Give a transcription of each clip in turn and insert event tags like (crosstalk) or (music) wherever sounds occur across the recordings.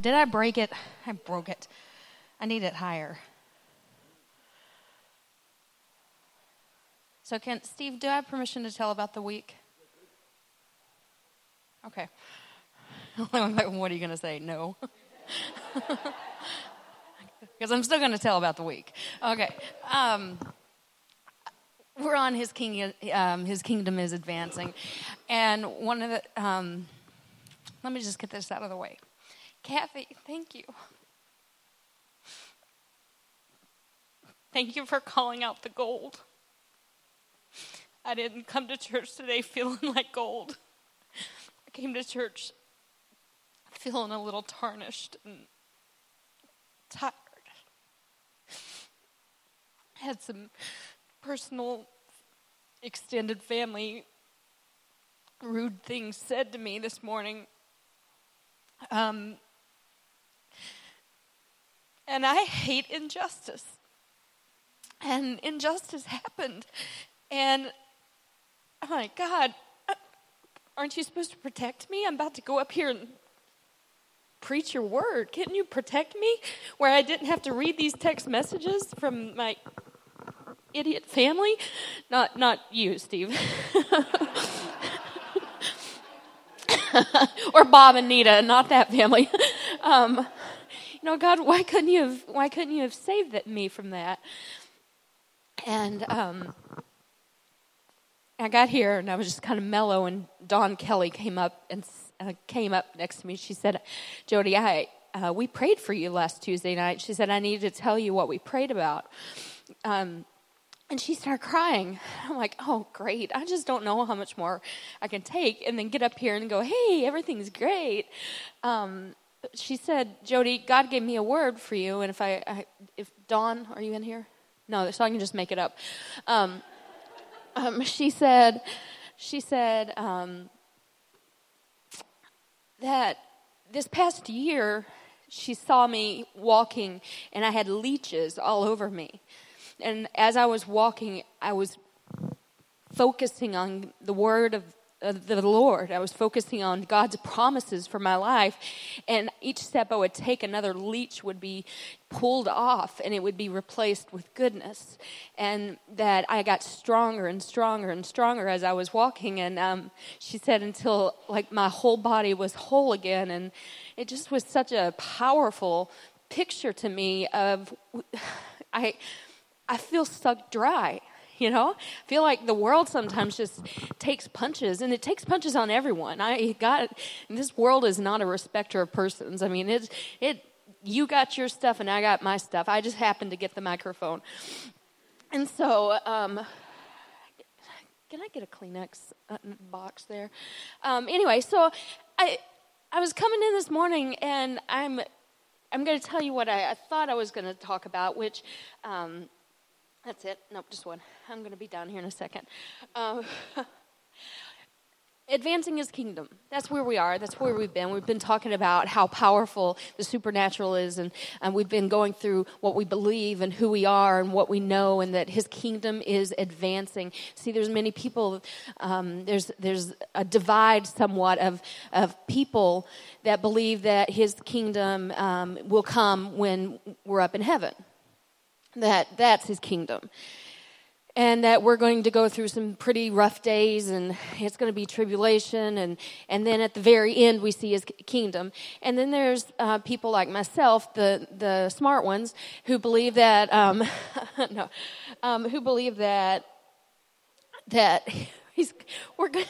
Did I break it? I broke it. I need it higher. So, can Steve, do I have permission to tell about the week? Okay. (laughs) what are you going to say? No. (laughs) Because I'm still going to tell about the week. Okay. Um, we're on his king. Um, his kingdom is advancing, and one of the. Um, let me just get this out of the way. Kathy, thank you. Thank you for calling out the gold. I didn't come to church today feeling (laughs) like gold. I came to church feeling a little tarnished and tired. I had some personal, extended family rude things said to me this morning. Um, and I hate injustice. And injustice happened. And I'm like, God, aren't you supposed to protect me? I'm about to go up here and preach your word. Can't you protect me where I didn't have to read these text messages from my idiot family? Not not you, Steve. (laughs) or Bob and Nita, not that family. (laughs) Um, you know, God, why couldn't you have why couldn't you have saved me from that? And um, I got here and I was just kind of mellow, and Dawn Kelly came up and uh, came up next to me. She said, "Jody, I uh, we prayed for you last Tuesday night." She said, "I needed to tell you what we prayed about." Um, and she started crying. I'm like, "Oh, great! I just don't know how much more I can take." And then get up here and go, "Hey, everything's great." Um, she said, "Jody, God gave me a word for you, and if I, I if Dawn, are you in here? No, so I can just make it up." Um, um, (laughs) she said, she said um, that this past year she saw me walking and I had leeches all over me. And as I was walking, I was focusing on the word of the Lord. I was focusing on God's promises for my life. And each step I would take, another leech would be pulled off and it would be replaced with goodness. And that I got stronger and stronger and stronger as I was walking. And um, she said, until like my whole body was whole again. And it just was such a powerful picture to me of (sighs) I, I feel stuck dry (laughs) you know? I feel like the world sometimes just takes punches and it takes punches on everyone. I got this world is not a respecter of persons. I mean it it you got your stuff and i got my stuff. I just happened to get the microphone. And so um, can i get a kleenex uh, box there? Um, anyway so i i was coming in this morning and i'm i'm going to tell you what I, I, thought i was going to talk about which um, that's it. Nope, just one. I'm going to be down here in a second. Uh, (laughs) advancing his kingdom. That's where we are. That's where we've been. We've been talking about how powerful the supernatural is, and, and we've been going through what we believe and who we are and what we know, and that his kingdom is advancing. See, there's many people. Um, there's there's a divide somewhat of of people that believe that his kingdom um, will come when we're up in heaven that that's his kingdom. And that we're going to go through some pretty rough days and it's going to be tribulation and, and then at the very end we see his kingdom. And then there's uh, people like myself the, the smart ones who believe that um, (laughs) no um, who believe that that (laughs) he's we're going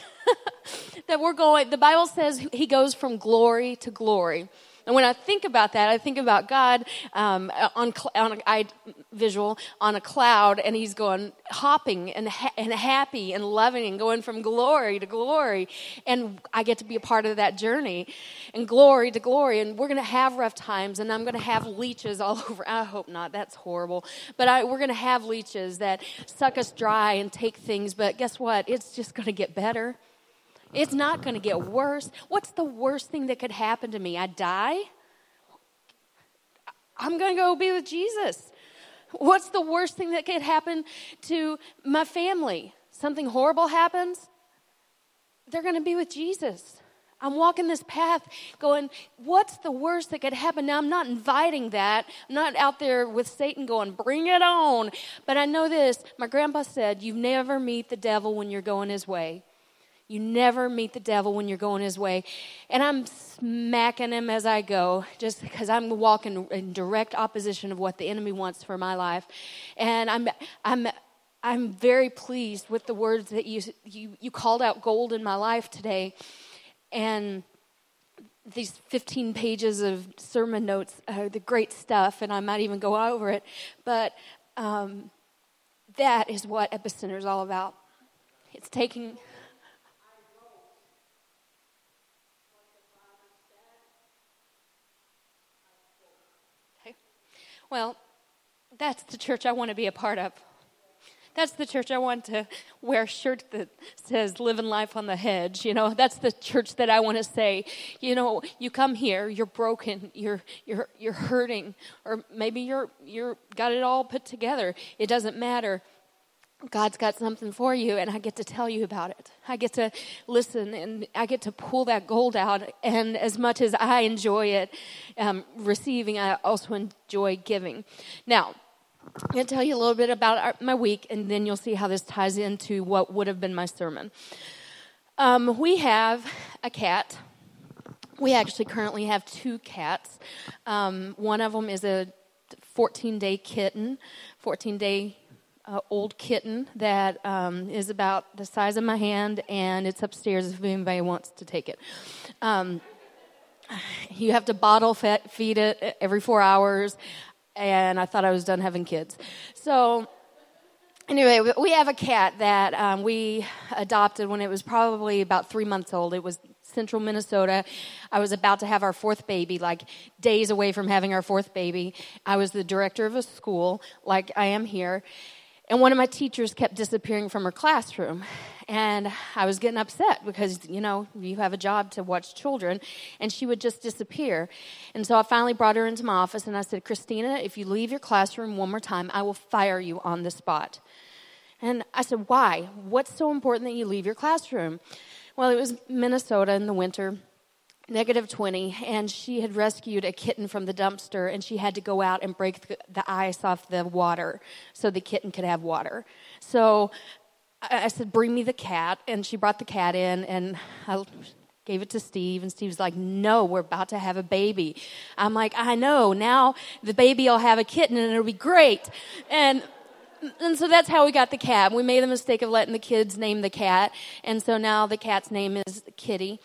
(laughs) that we're going the bible says he goes from glory to glory and when I think about that, I think about God um, on, on a, I visual on a cloud, and He's going hopping and, ha- and happy and loving and going from glory to glory. And I get to be a part of that journey and glory to glory. And we're going to have rough times, and I'm going to have leeches all (laughs) over. I hope not. That's horrible. But I, we're going to have leeches that suck us dry and take things. But guess what? It's just going to get better. It's not going to get worse. What's the worst thing that could happen to me? I die? I'm going to go be with Jesus. What's the worst thing that could happen to my family? Something horrible happens? They're going to be with Jesus. I'm walking this path going, what's the worst that could happen? Now, I'm not inviting that. I'm not out there with Satan going, bring it on. But I know this. My grandpa said, you never meet the devil when you're going his way. You never meet the devil when you're going his way. And I'm smacking him as I go just because I'm walking in direct opposition of what the enemy wants for my life. And I'm, I'm, I'm very pleased with the words that you, you, you called out gold in my life today. And these 15 pages of sermon notes are the great stuff, and I might even go over it. But um, that is what Epicenter is all about. It's taking. Okay. Well, that's the church I want to be a part of. That's the church I want to wear a shirt that says living life on the hedge. You know, that's the church that I want to say, you know, you come here, you're broken, you're you're you're hurting, or maybe you're you're got it all put together. It doesn't matter. God's got something for you, and I get to tell you about it. I get to listen, and I get to pull that gold out. And as much as I enjoy it, um, receiving, I also enjoy giving. Now, I'm going to tell you a little bit about our, my week, and then you'll see how this ties into what would have been my sermon. Um, we have a cat. We actually currently have two cats. Um, one of them is a 14 day kitten, 14 day uh, old kitten that um, is about the size of my hand, and it's upstairs if anybody wants to take it. Um, you have to bottle feed it every four hours and I thought I was done having kids. So, anyway, we have a cat that um, we adopted when it was probably about three months old. It was central Minnesota. I was about to have our fourth baby, like days away from having our fourth baby. I was the director of a school, like I am here. And one of my teachers kept disappearing from her classroom. And I was getting upset because, you know, you have a job to watch children. And she would just disappear. And so I finally brought her into my office and I said, Christina, if you leave your classroom one more time, I will fire you on the spot. And I said, Why? What's so important that you leave your classroom? Well, it was Minnesota in the winter negative 20, and she had rescued a kitten from the dumpster, and she had to go out and break the, the ice off the water so the kitten could have water. So I, I said, Bring me the cat. And she brought the cat in, and I gave it to Steve, and Steve's like, No, we're about to have a baby. I'm like, I know. Now the baby will have a kitten, and it'll be great. And and so that's how we got the cat. We made the mistake of letting the kids name the cat, and so now the cat's name is Kitty.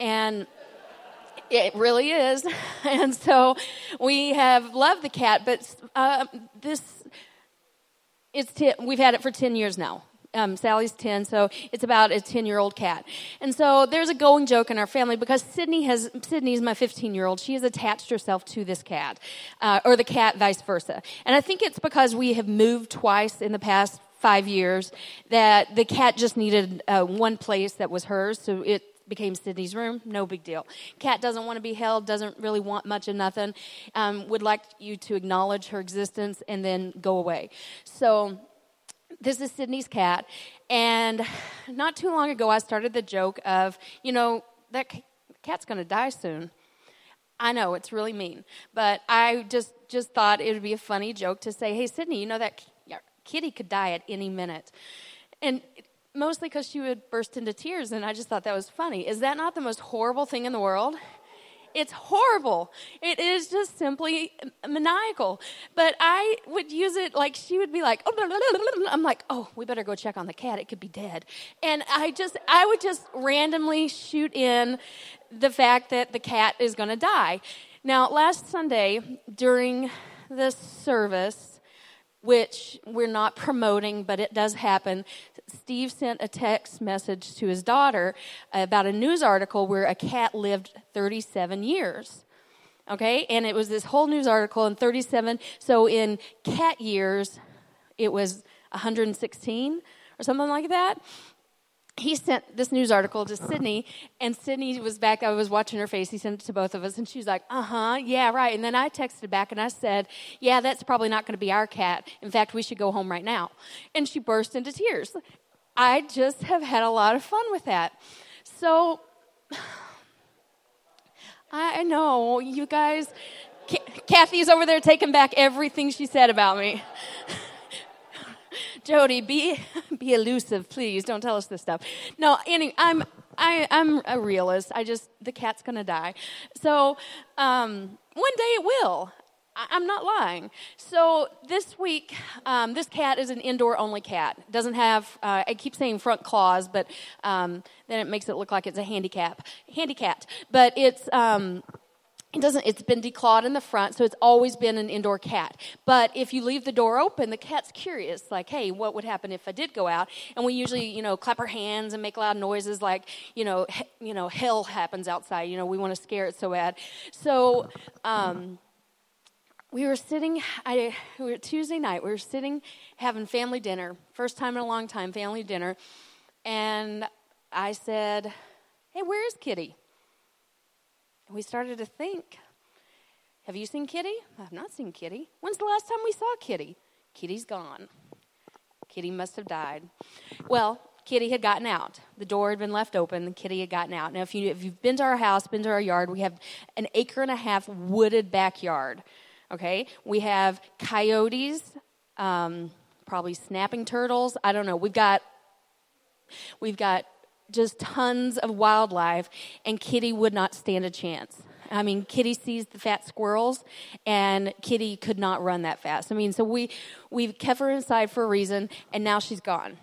And it really is. (laughs) And so we have loved the cat, but uh, this, it's t- we've had it for 10 years now. Um, Sally's 10, so it's about a 10 year old cat. And so there's a going joke in our family because Sydney has, Sydney's my 15 year old. She has attached herself to this cat, uh, or the cat vice versa. And I think it's because we have moved twice in the past five years that the cat just needed uh, one place that was hers, so it became Sydney's room. No big deal. Cat doesn't want to be held, doesn't really want much of nothing, um, would like you to acknowledge her existence and then go away. So this is Sydney's cat. And not too long ago, I started the joke of, you know, that cat's going to die soon. I know it's really mean, but I just just thought it would be a funny joke to say, "Hey, Sydney, you know that kitty could die at any minute," and mostly because she would burst into tears, and I just thought that was funny. Is that not the most horrible thing in the world? It's horrible. It is just simply maniacal. But I would use it like she would be like, oh, (laughs) I'm like, oh, we better go check on the cat. It could be dead. And I just, I would just randomly shoot in the fact that the cat is going to die. Now, last Sunday during the service, which we're not promoting, but it does happen. Steve sent a text message to his daughter about a news article where a cat lived 37 years. Okay, and it was this whole news article in 37. So in cat years, it was 116 or something like that he sent this news article to Sydney, and Sydney was back. I was watching her face. He sent it to both of us, and she's like, "Uh huh, yeah, right." And then I texted back and I said, "Yeah, that's probably not going to be our cat. In fact, we should go home right now." And she burst into tears. I just have had a lot of fun with that. So, (sighs) I know, you guys. Kathy's over there taking back everything she said about me. (laughs) Jody, be (laughs) be elusive, please. Don't tell us this stuff. No, anyway, I'm I, I'm a realist. I just the cat's gonna die. So um, one day it will. I, am not lying. So this week, um, this cat is an indoor only cat. Doesn't have, uh, I keep saying front claws, but um, then it makes it look like it's a handicap. Handicap. But it's, um, it doesn't it's been declawed in the front so it's always been an indoor cat. But if you leave the door open the cat's curious like hey what would happen if i did go out? And we usually you know clap our hands and make loud noises like you know he, you know hell happens outside you know we want to scare it so bad. So um, we were sitting I, we were tuesday night we were sitting having family dinner first time in a long time family dinner. And i said hey where is kitty and we started to think Have you seen Kitty? I've not seen Kitty. When's the last time we saw Kitty? Kitty's gone. Kitty must have died. Well, Kitty had gotten out. The door had been left open. The kitty had gotten out. Now, if, you, if you've been to our house, been to our yard, we have an acre and a half wooded backyard. Okay? We have coyotes, um, probably snapping turtles. I don't know. We've got, we've got just tons of wildlife, and Kitty would not stand a chance. I mean, Kitty sees the fat squirrels, and Kitty could not run that fast. I mean, so we we've kept her inside for a reason, and now she's gone.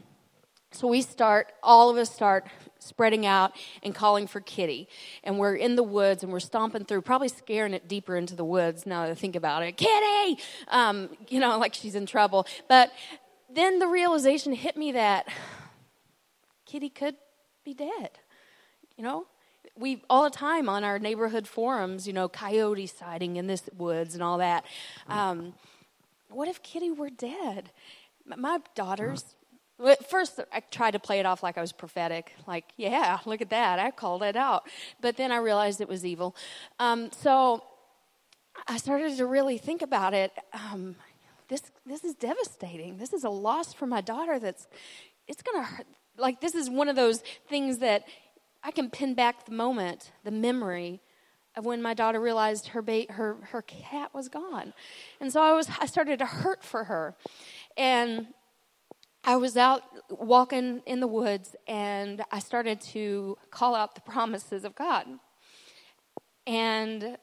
So we start, all of us start spreading out and calling for Kitty. And we're in the woods and we're stomping through, probably scaring it deeper into the woods now that I think about it. Kitty! Um, you know, (laughs) like she's in trouble. But then the realization hit me that Kitty could be dead. You know, we all the time on our neighborhood forums, you know, coyote sighting in this woods and all that. Um, what if Kitty were dead? My daughters. At First, I tried to play it off like I was prophetic, like, yeah, look at that, I called it out. But then I realized it was evil. Um, so I started to really think about it. Um, this this is devastating. This is a loss for my daughter. That's it's gonna hurt like this is one of those things that I can pin back the moment, the memory of when my daughter realized her ba- her her cat was gone. And so I was I started to hurt for her. And I was out walking in the woods and I started to call out the promises of God. And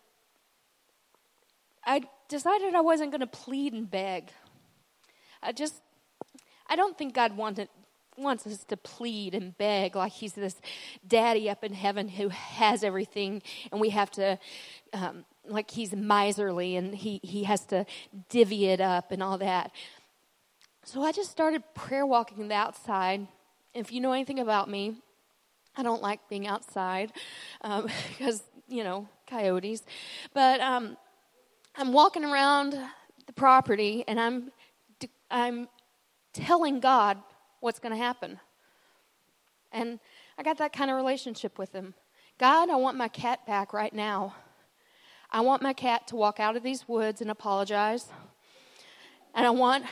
I decided I wasn't going to plead and beg. I just I don't think God wanted wants us to plead and beg like he's this daddy up in heaven who has everything and we have to um, like he's miserly and he, he has to divvy it up and all that. So i just started prayer walking the outside. If you know anything about me i don't like being outside um, (laughs) because you know coyotes. But um, i'm walking around the property and i'm i'm telling god what's going to happen. And I got that kind of relationship with him. God, I want my cat back right now. I want my cat to walk out of these woods and apologize. And I want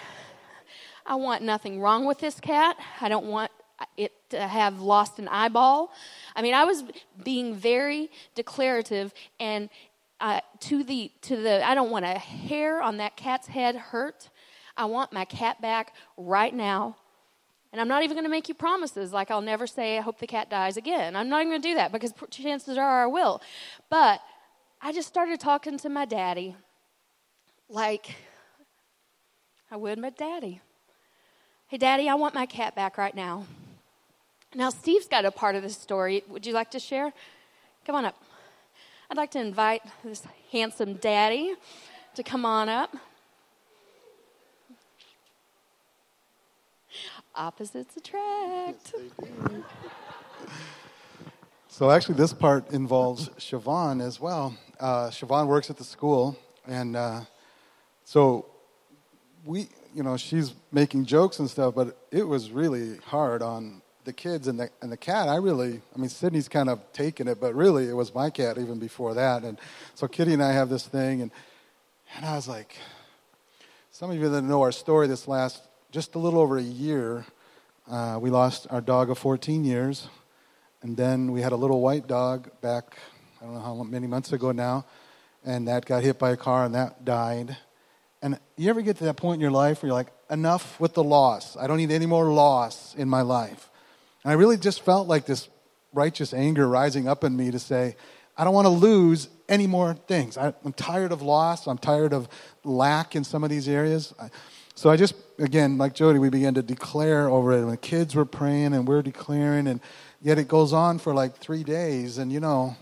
I want nothing wrong with this cat. I don't want it to have lost an eyeball. I mean, I was being very declarative and uh, to the to the I don't want a hair on that cat's head hurt. I want my cat back right now. And I'm not even going to make you promises like I'll never say, I hope the cat dies again. I'm not even going to do that because chances are I will. But I just started talking to my daddy like I would my daddy. Hey, daddy, I want my cat back right now. Now, Steve's got a part of this story. Would you like to share? Come on up. I'd like to invite this handsome daddy to come on up. Opposites attract. Yes, so actually, this part involves Siobhan as well. Uh, Siobhan works at the school, and uh, so we, you know, she's making jokes and stuff, but it was really hard on the kids and the and the cat. I really, I mean, Sydney's kind of taken it, but really, it was my cat even before that. And so Kitty and I have this thing, and and I was like, some of you that know our story this last just a little over a year, uh, we lost our dog of 14 years. And then we had a little white dog back, I don't know how many months ago now, and that got hit by a car and that died. And you ever get to that point in your life where you're like, enough with the loss. I don't need any more loss in my life. And I really just felt like this righteous anger rising up in me to say, I don't want to lose any more things. I, am tired of loss. I'm tired of lack in some of these areas. So I just, again, like Jody, we began to declare over it. When the kids were praying and we're declaring, and yet it goes on for like three days. And you know,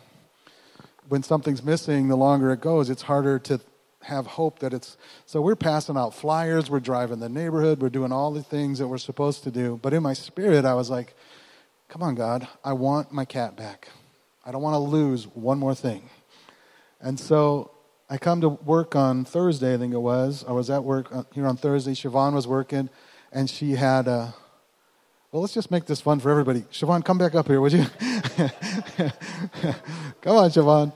when something's missing, the longer it goes, it's harder to have hope that it's. So we're passing out flyers, we're driving the neighborhood, we're doing all the things that we're supposed to do. But in my spirit, I was like, come on, God, I want my cat back. I don't want to lose one more thing. And so I come to work on Thursday, I think it was. I was at work uh, here on Thursday. Siobhan was working, and she had a. Well, let's just make this fun for everybody. Siobhan, come back up here, would you? (laughs) come on, Siobhan.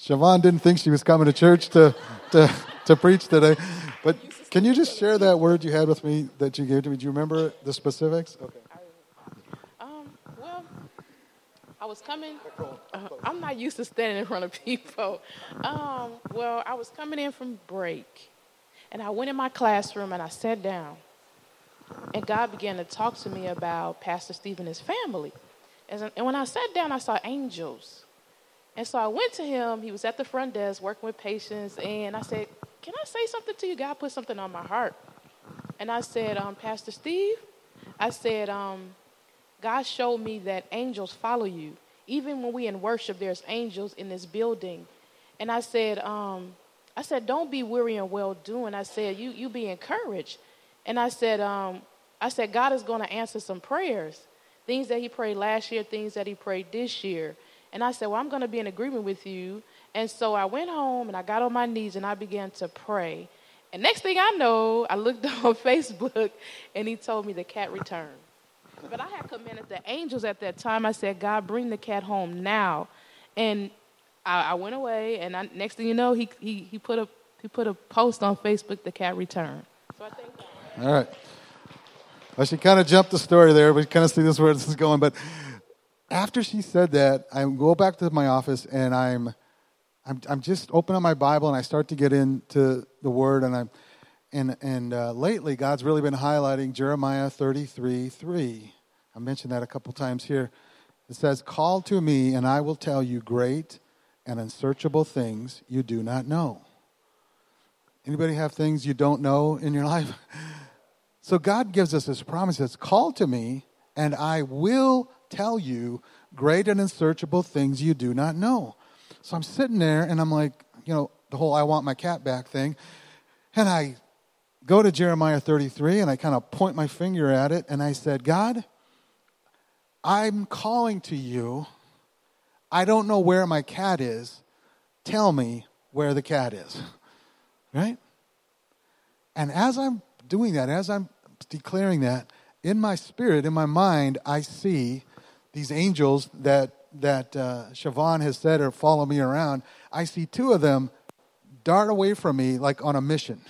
Siobhan didn't think she was coming to church to, to, to preach today. But can you just share that word you had with me that you gave to me? Do you remember the specifics? Okay. Um, well, I was coming. Uh, I'm not used to standing in front of people. Um, well, I was coming in from break, and I went in my classroom and I sat down. And God began to talk to me about Pastor Stephen and his family. And when I sat down, I saw angels. And so I went to him. He was at the front desk working with patients. And I said, Can I say something to you? God put something on my heart. And I said, um, Pastor Steve, I said, um, God showed me that angels follow you. Even when we in worship, there's angels in this building. And I said, um, I said, don't be weary and well doing. I said, you you be encouraged. And I said, um, I said, God is going to answer some prayers, things that He prayed last year, things that He prayed this year. And I said, Well, I'm going to be in agreement with you. And so I went home and I got on my knees and I began to pray. And next thing I know, I looked (laughs) on Facebook and he told me the cat returned. But I had commanded the angels at that time. I said, God, bring the cat home now. And I, I went away, and I, next thing you know, he, he, he, put a, he put a post on Facebook, the cat returned. So I think. All right. Well, she kind of jumped the story there. We kind of see this where this is going. But after she said that, I go back to my office and I'm, I'm, I'm just open up my Bible and I start to get into the Word and I'm, and and uh, lately God's really been highlighting Jeremiah 33 3. I mentioned that a couple times here. It says, "Call to me, and I will tell you great and unsearchable things you do not know." Anybody have things you don't know in your (laughs) life? So God gives us this promise: "Says, call to me, and I will tell you great and unsearchable things you do not know. So I'm sitting there and I'm like, you know, the whole I want my cat back thing. And I go to Jeremiah 33 and I kind of point my finger at it and I said, God, I'm calling to you. I don't know where my cat is. Tell me where the cat is. (laughs) Right? And as I'm doing that, as I'm declaring that, in my spirit, in my mind, I see these angels that that uh, Siobhan has said are follow me around, I see two of them dart away from me like on a mission.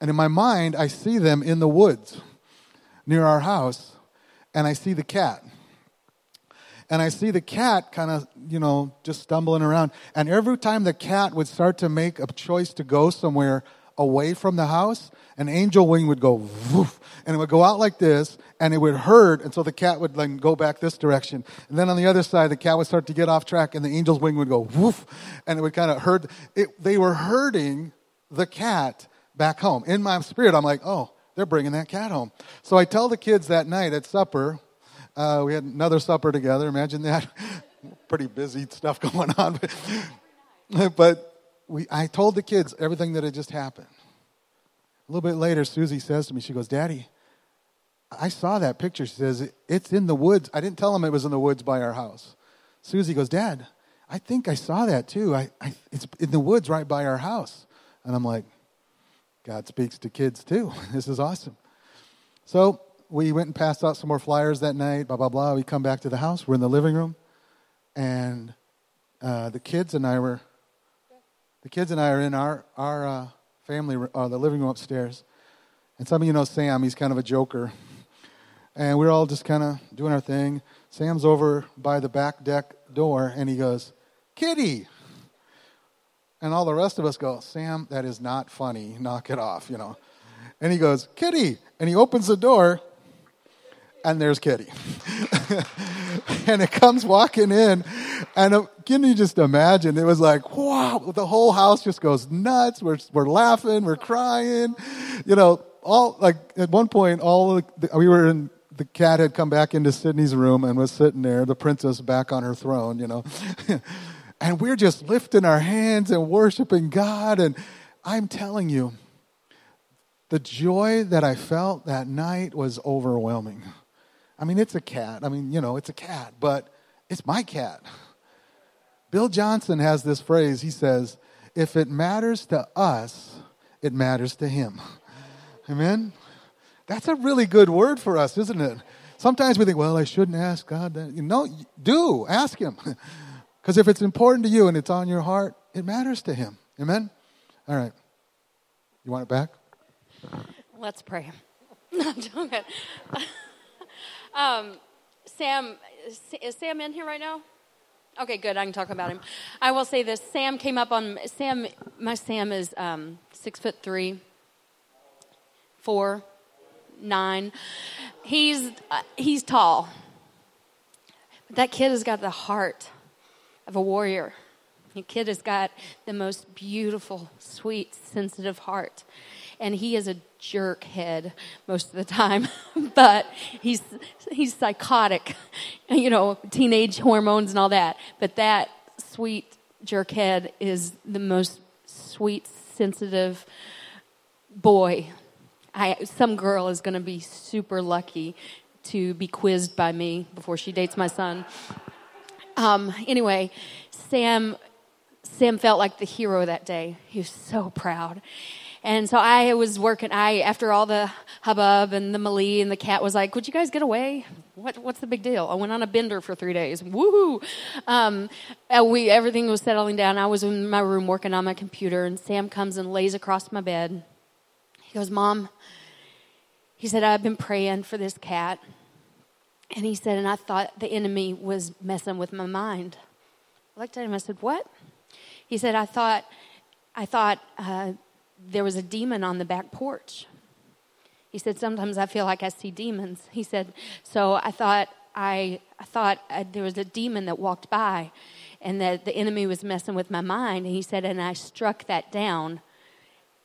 And in my mind, I see them in the woods near our house, and I see the cat. And I see the cat kind of, you know, just stumbling around. And every time the cat would start to make a choice to go somewhere away from the house, an angel wing would go woof, and it would go out like this, and it would hurt, and so the cat would then go back this direction. And then on the other side, the cat would start to get off track, and the angel's wing would go woof, and it would kind of hurt. It, they were hurting the cat back home. In my spirit, I'm like, oh, they're bringing that cat home. So I tell the kids that night at supper, uh, we had another supper together. Imagine that. (laughs) Pretty busy stuff going on. (laughs) but we, I told the kids everything that had just happened. A little bit later, Susie says to me, she goes, Daddy, I saw that picture. She says, It's in the woods. I didn't tell them it was in the woods by our house. Susie goes, Dad, I think I saw that too. I, I, it's in the woods right by our house. And I'm like, God speaks to kids too. (laughs) this is awesome. So we went and passed out some more flyers that night, blah, blah, blah. We come back to the house. We're in the living room. And uh, the kids and I were the kids and I are in our, our uh, family, uh, the living room upstairs. And some of you know Sam, he's kind of a joker. And we're all just kind of doing our thing. Sam's over by the back deck door and he goes, Kitty. And all the rest of us go, Sam, that is not funny. Knock it off, you know. And he goes, Kitty. And he opens the door and there's Kitty. (laughs) and it comes walking in, and uh, can you just imagine? It was like, wow, the whole house just goes nuts. We're, we're laughing, we're crying. You know, all like at one point, all the, we were in, the cat had come back into Sydney's room and was sitting there, the princess back on her throne, you know. (laughs) and we're just lifting our hands and worshiping God. And I'm telling you, the joy that I felt that night was overwhelming. I mean, it's a cat. I mean, you know, it's a cat, but it's my cat. (laughs) Bill Johnson has this phrase. He says, If it matters to us, it matters to him. (laughs) Amen? That's a really good word for us, isn't it? Sometimes we think, well, I shouldn't ask God that. You know, do ask Him. (laughs) Because if it's important to you and it's on your heart, it matters to Him. Amen? All right. You want it back? Let's pray. Um, Sam, is Sam in here right now? Okay, good. I can talk about him. I will say this: Sam came up on Sam. My Sam is um, six foot three, four, nine. He's uh, he's tall, but that kid has got the heart of a warrior. The kid has got the most beautiful, sweet, sensitive heart, and he is a jerk head most of the time, (laughs) but he's he's psychotic, (laughs) you know, teenage hormones and all that. But that sweet jerk head is the most sweet, sensitive boy. I, some girl is going to be super lucky to be quizzed by me before she dates my son. Um, anyway, Sam Sam felt like the hero that day. He was so proud. And so I was working, I, after all the hubbub and the Malie and the cat was like, would you guys get away? What, what's the big deal? I went on a bender for three days. Woohoo! Um, we, everything was settling down. I was in my room working on my computer and Sam comes and lays across my bed. He goes, Mom, he said, I've been praying for this cat. And he said, and I thought the enemy was messing with my mind. I looked at him, I said, What? He said, I thought, I thought uh, there was a demon on the back porch. He said, Sometimes I feel like I see demons. He said, So I thought, I, I thought uh, there was a demon that walked by and that the enemy was messing with my mind. And he said, And I struck that down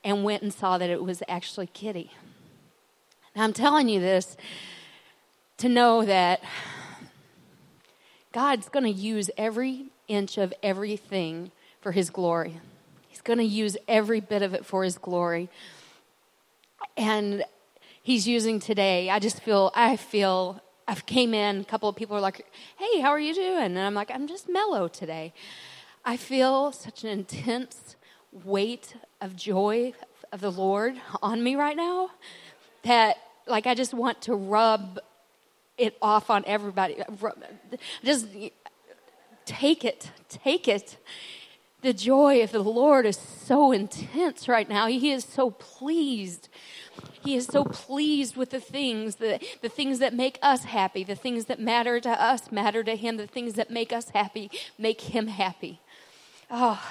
and went and saw that it was actually Kitty. Now, I'm telling you this to know that God's going to use every inch of everything for His glory. He's going to use every bit of it for His glory. And He's using today. I just feel, I feel, I've came in, a couple of people are like, hey, how are you doing? And I'm like, I'm just mellow today. I feel such an intense weight of joy of the Lord on me right now that like I just want to rub it off on everybody. Just take it, take it. The joy of the Lord is so intense right now. He is so pleased. He is so pleased with the things, the, the things that make us happy, the things that matter to us matter to Him, the things that make us happy make Him happy. Oh,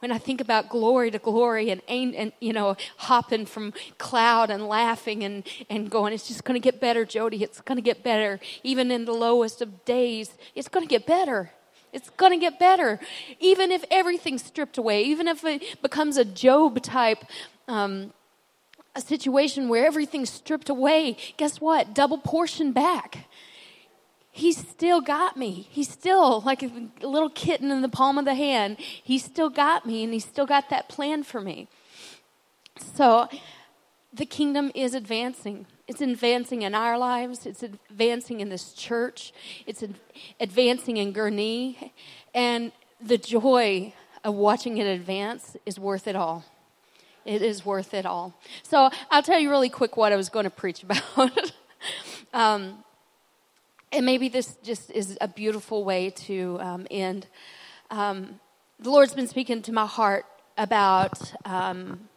when I think about glory to glory and, and you know, hopping from cloud and laughing and, and going, it's just going to get better, Jody. It's going to get better. Even in the lowest of days, it's going to get better. It's going to get better. Even if everything's stripped away, even if it becomes a Job type um, a situation where everything's stripped away, guess what? Double portion back he's still got me. He's still like a little kitten in the palm of the hand. He's still got me and he's still got that plan for me. So the kingdom is advancing. It's advancing in our lives. It's advancing in this church. It's advancing in Gurnee. And the joy of watching it advance is worth it all. It is worth it all. So I'll tell you really quick what I was going to preach (laughs) about. um, and maybe this just is a beautiful way to um, end. Um, the Lord's been speaking to my heart about um,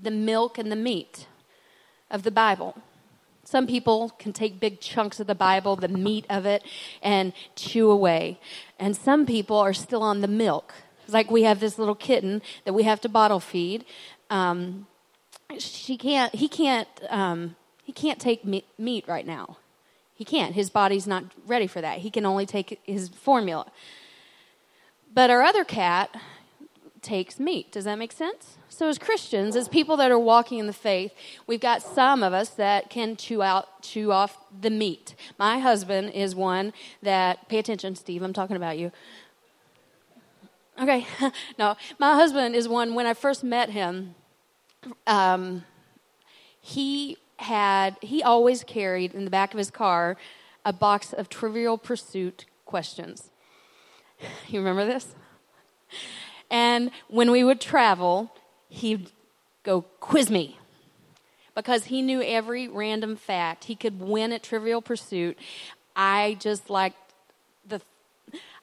the milk and the meat of the Bible. Some people can take big chunks of the Bible, the meat of it, and chew away. And some people are still on the milk. It's like we have this little kitten that we have to bottle feed. Um, she can't. He can't. Um, he can't take meat right now. He can't. His body's not ready for that. He can only take his formula. But our other cat takes meat. Does that make sense? So, as Christians, as people that are walking in the faith, we've got some of us that can chew out, chew off the meat. My husband is one that. Pay attention, Steve. I'm talking about you. Okay, (laughs) no, my husband is one. When I first met him, um, he had he always carried in the back of his car a box of Trivial Pursuit questions. (laughs) You remember this? And when we would travel, he'd go, quiz me. Because he knew every random fact. He could win at Trivial Pursuit. I just liked the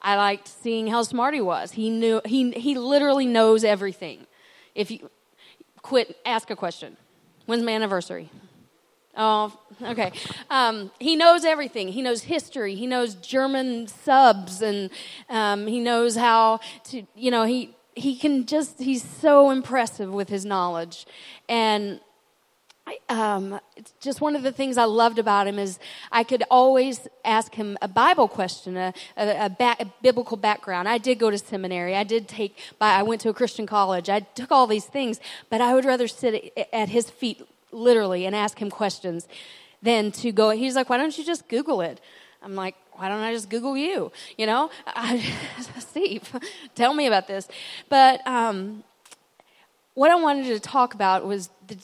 I liked seeing how smart he was. He knew he he literally knows everything. If you quit, ask a question. When's my anniversary? Oh, okay. Um, he knows everything. He knows history. He knows German subs, and um, he knows how to. You know, he he can just, he's so impressive with his knowledge. And I, um, it's just one of the things I loved about him is I could always ask him a Bible question, a, a, a, back, a, biblical background. I did go to seminary. I did take, I went to a Christian college. I took all these things, but I would rather sit at his feet literally and ask him questions than to go. He's like, why don't you just Google it? I'm like, why don't I just Google you? You know, (laughs) I, Steve, tell me about this. But um, what I wanted to talk about was the,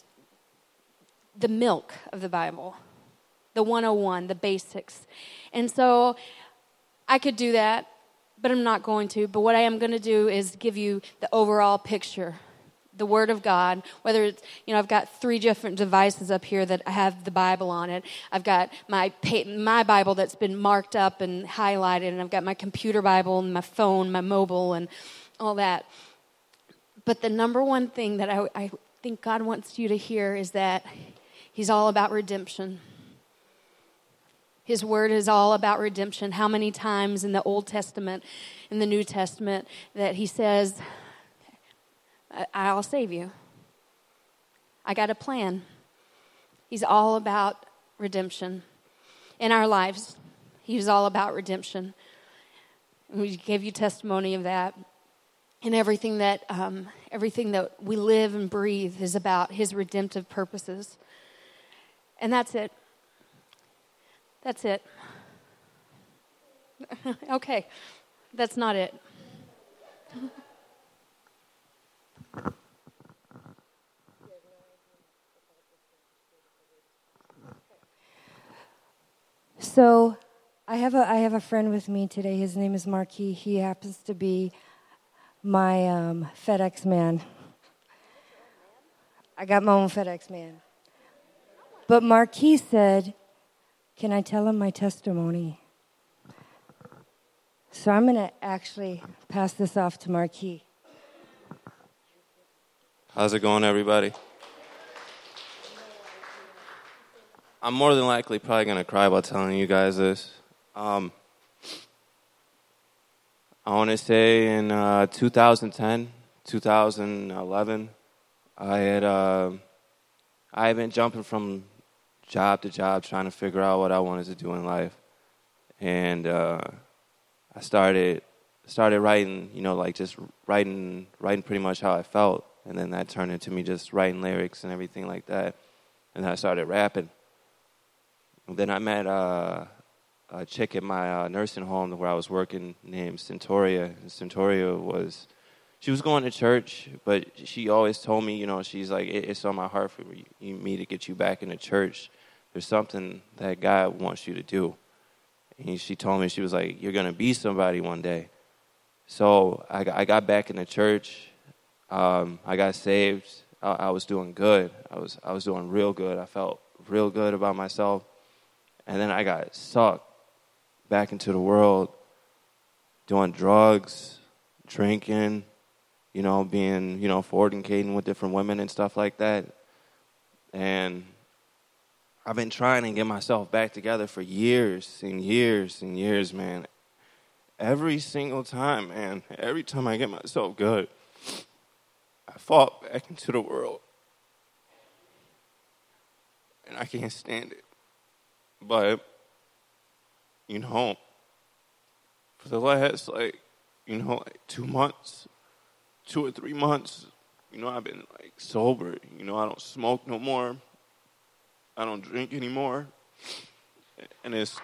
the milk of the Bible, the 101, the basics. And so I could do that, but I'm not going to. But what I am going to do is give you the overall picture the Word of God, whether it's, you know, I've got three different devices up here that have the Bible on it. I've got my, my Bible that's been marked up and highlighted, and I've got my computer Bible and my phone, my mobile, and all that. But the number one thing that I, I think God wants you to hear is that He's all about redemption. His word is all about redemption. How many times in the Old Testament, in the New Testament, that He says, I'll save you. I got a plan. He's all about redemption. In our lives, He's all about redemption. We gave you testimony of that. And everything that, um, everything that we live and breathe is about His redemptive purposes. And that's it. That's it. (laughs) okay, that's not it. (laughs) So I have a I have a friend with me today. His name is Marquis. He happens to be my um, FedEx man. I got my own FedEx man. But Marquis said, "Can I tell him my testimony?" So I'm going to actually pass this off to Marquis. How's it going, everybody? I'm more than likely probably going to cry about telling you guys this. Um, I want to say in uh, 2010, 2011, I had uh, I had been jumping from job to job trying to figure out what I wanted to do in life, and uh, I started started writing, you know, like just writing writing pretty much how I felt, and then that turned into me just writing lyrics and everything like that, and then I started rapping then I met uh, a chick at my uh, nursing home where I was working named Centauria. And was, she was going to church, but she always told me, you know, she's like, it's on my heart for me to get you back into church. There's something that God wants you to do. And she told me, she was like, you're going to be somebody one day. So I, I got back in the church. Um, I got saved. I, I was doing good. I was, I was doing real good. I felt real good about myself. And then I got sucked back into the world doing drugs, drinking, you know, being, you know, fornicating with different women and stuff like that. And I've been trying to get myself back together for years and years and years, man. Every single time, man, every time I get myself good, I fought back into the world. And I can't stand it. But, you know, for the last, like, you know, like two months, two or three months, you know, I've been like sober. You know, I don't smoke no more. I don't drink anymore. And it's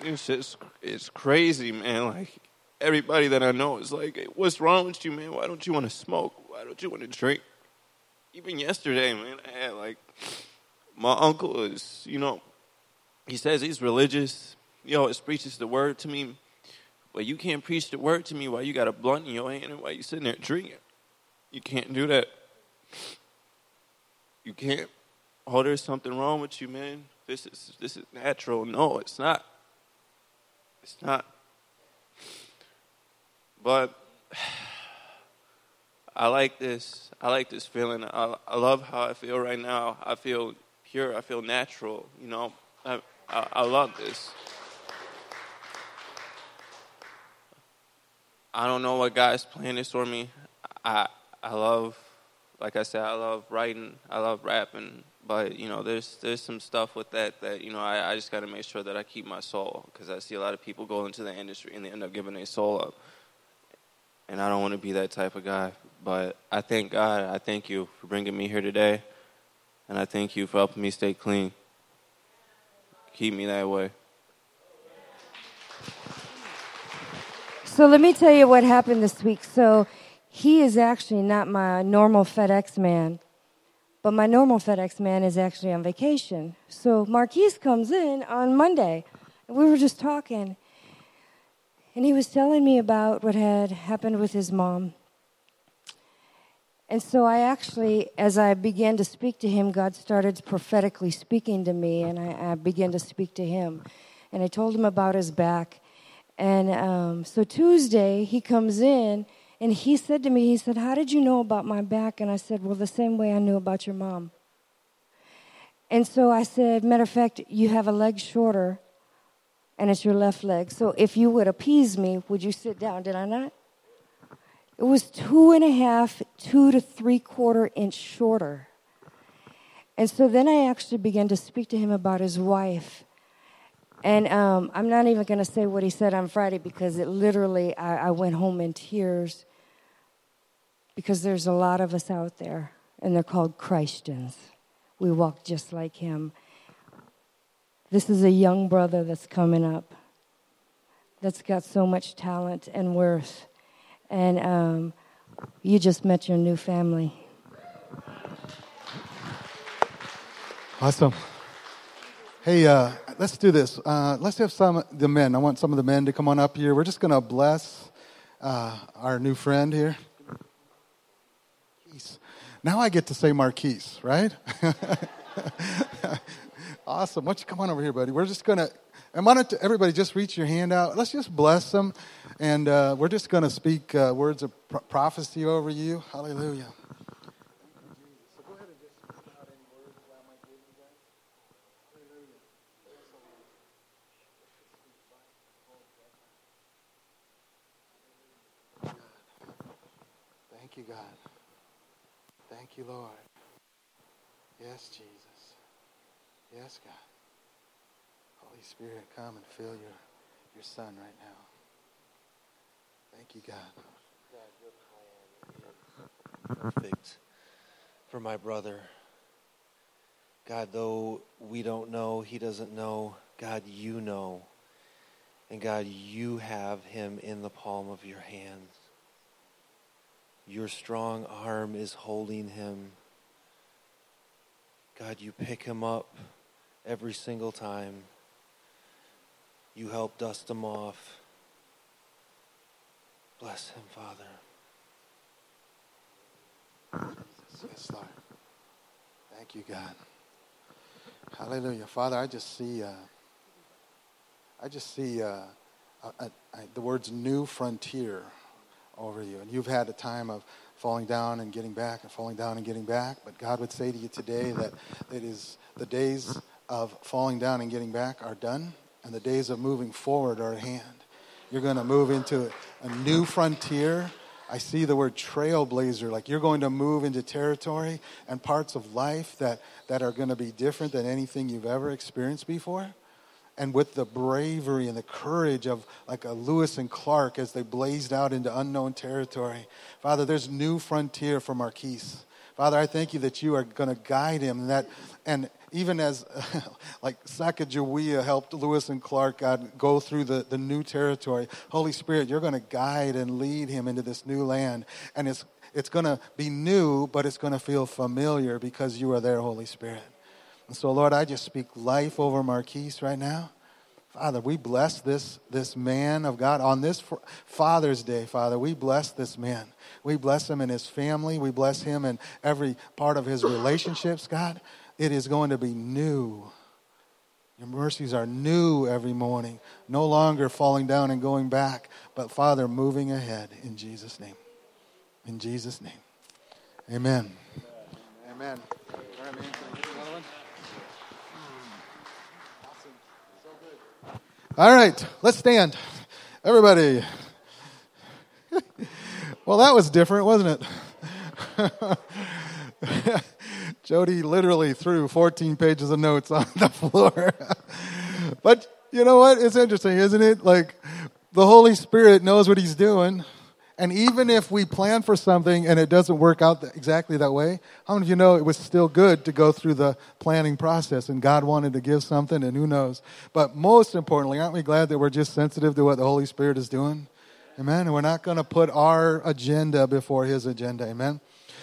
it's just it's crazy, man. Like everybody that I know is like, hey, "What's wrong with you, man? Why don't you want to smoke? Why don't you want to drink?" Even yesterday, man, I had like my uncle is, you know, he says he's religious. He always preaches the word to me. But you can't preach the word to me while you got a blunt in your hand and while you sitting there drinking. You can't do that. You can't. Oh, there's something wrong with you, man. This is this is natural. No, it's not. It's not. But (sighs) I like this. I like this feeling. I, I love how I feel right now. I feel pure. I feel natural. You know, I, I, I love this. I don't know what God's plan is for me. I I love, like I said, I love writing. I love rapping. But you know, there's there's some stuff with that that you know I, I just got to make sure that I keep my soul because I see a lot of people go into the industry and they end up giving their soul up, and I don't want to be that type of guy. But I thank God. I thank you for bringing me here today, and I thank you for helping me stay clean. Keep me that way. So let me tell you what happened this week. So he is actually not my normal FedEx man, but my normal FedEx man is actually on vacation. So Marquise comes in on Monday, and we were just talking, and he was telling me about what had happened with his mom. And so I actually, as I began to speak to him, God started prophetically speaking to me, and I, I began to speak to him. And I told him about his back. And um, so Tuesday, he comes in and he said to me, he said, How did you know about my back? And I said, Well, the same way I knew about your mom. And so I said, Matter of fact, you have a leg shorter and it's your left leg. So if you would appease me, would you sit down? Did I not? It was two and a half, two to three quarter inch shorter. And so then I actually began to speak to him about his wife and um, I'm not even going to say what he said on Friday because it literally, I, I went home in tears because there's a lot of us out there, and they're called Christians. We walk just like him. This is a young brother that's coming up that's got so much talent and worth. And um, you just met your new family. Awesome. Hey, uh, let's do this. Uh, let's have some the men. I want some of the men to come on up here. We're just going to bless uh, our new friend here. Now I get to say Marquise, right? (laughs) awesome. Why don't you come on over here, buddy? We're just going to. And why don't everybody just reach your hand out? Let's just bless them. And uh, we're just going to speak uh, words of pro- prophecy over you. Hallelujah. Thank you, God. Thank you, Lord. Yes, Jesus. Yes, God. Holy Spirit, come and fill your, your son right now. Thank you, God. God, your plan is perfect for my brother. God, though we don't know, he doesn't know, God, you know. And God, you have him in the palm of your hands. Your strong arm is holding him. God, you pick him up every single time. You help dust them off. Bless him, Father. Yes, Lord. Thank you, God. Hallelujah. Father, I just see, uh, I just see uh, the words new frontier over you. And you've had a time of falling down and getting back and falling down and getting back. But God would say to you today that it is the days of falling down and getting back are done, and the days of moving forward are at hand. You're going to move into a new frontier. I see the word trailblazer, like you're going to move into territory and parts of life that, that are going to be different than anything you've ever experienced before and with the bravery and the courage of like a Lewis and Clark as they blazed out into unknown territory. Father, there's new frontier for Marquise. Father, I thank you that you are going to guide him and that and even as (laughs) like Sacagawea helped Lewis and Clark God go through the, the new territory, Holy Spirit, you're going to guide and lead him into this new land. And it's it's going to be new, but it's going to feel familiar because you are there, Holy Spirit. And so, Lord, I just speak life over Marquise right now. Father, we bless this, this man of God on this Father's Day, Father. We bless this man. We bless him and his family. We bless him and every part of his relationships, God. It is going to be new. Your mercies are new every morning, no longer falling down and going back, but Father, moving ahead in Jesus' name. In Jesus' name. Amen. Amen. All right, let's stand. Everybody. (laughs) well, that was different, wasn't it? (laughs) Jody literally threw 14 pages of notes (laughs) on the floor. but you know what? It's interesting, isn't it? Like, the Holy Spirit knows what He's doing. And even if we plan for something and it doesn't work out exactly that way, how many of you know it was still good to go through the planning process and God wanted to give something and who knows? But most importantly, aren't we glad that we're just sensitive to what the Holy Spirit is doing? Amen. And we're not going to put our agenda before His agenda. Amen.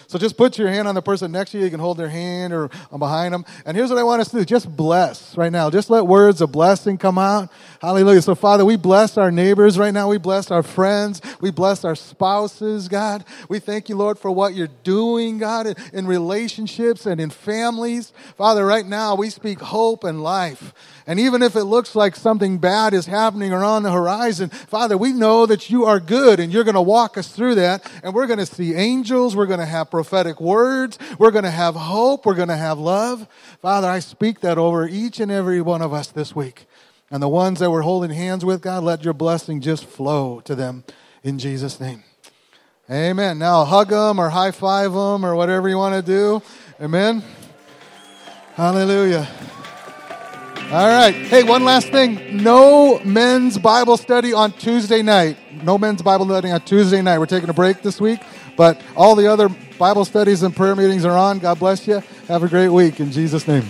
So just put your hand on the person next to you. You can hold their hand or behind them. And here's what I want us to do. Just bless right now. Just let words of blessing come out. Hallelujah. So Father, we bless our neighbors right now. We bless our friends. We bless our spouses, God. We thank you, Lord, for what you're doing, God, in relationships and in families. Father, right now we speak hope and life. And even if it looks like something bad is happening or on the horizon, Father, we know that you are good and you're going to walk us through that. And we're going to see angels. We're going to have prophetic words. We're going to have hope. We're going to have love. Father, I speak that over each and every one of us this week. And the ones that we're holding hands with, God, let your blessing just flow to them in Jesus' name. Amen. Now hug them or high five them or whatever you want to do. Amen. Hallelujah. All right. Hey, one last thing. No men's Bible study on Tuesday night. No men's Bible study on Tuesday night. We're taking a break this week, but all the other Bible studies and prayer meetings are on. God bless you. Have a great week in Jesus' name.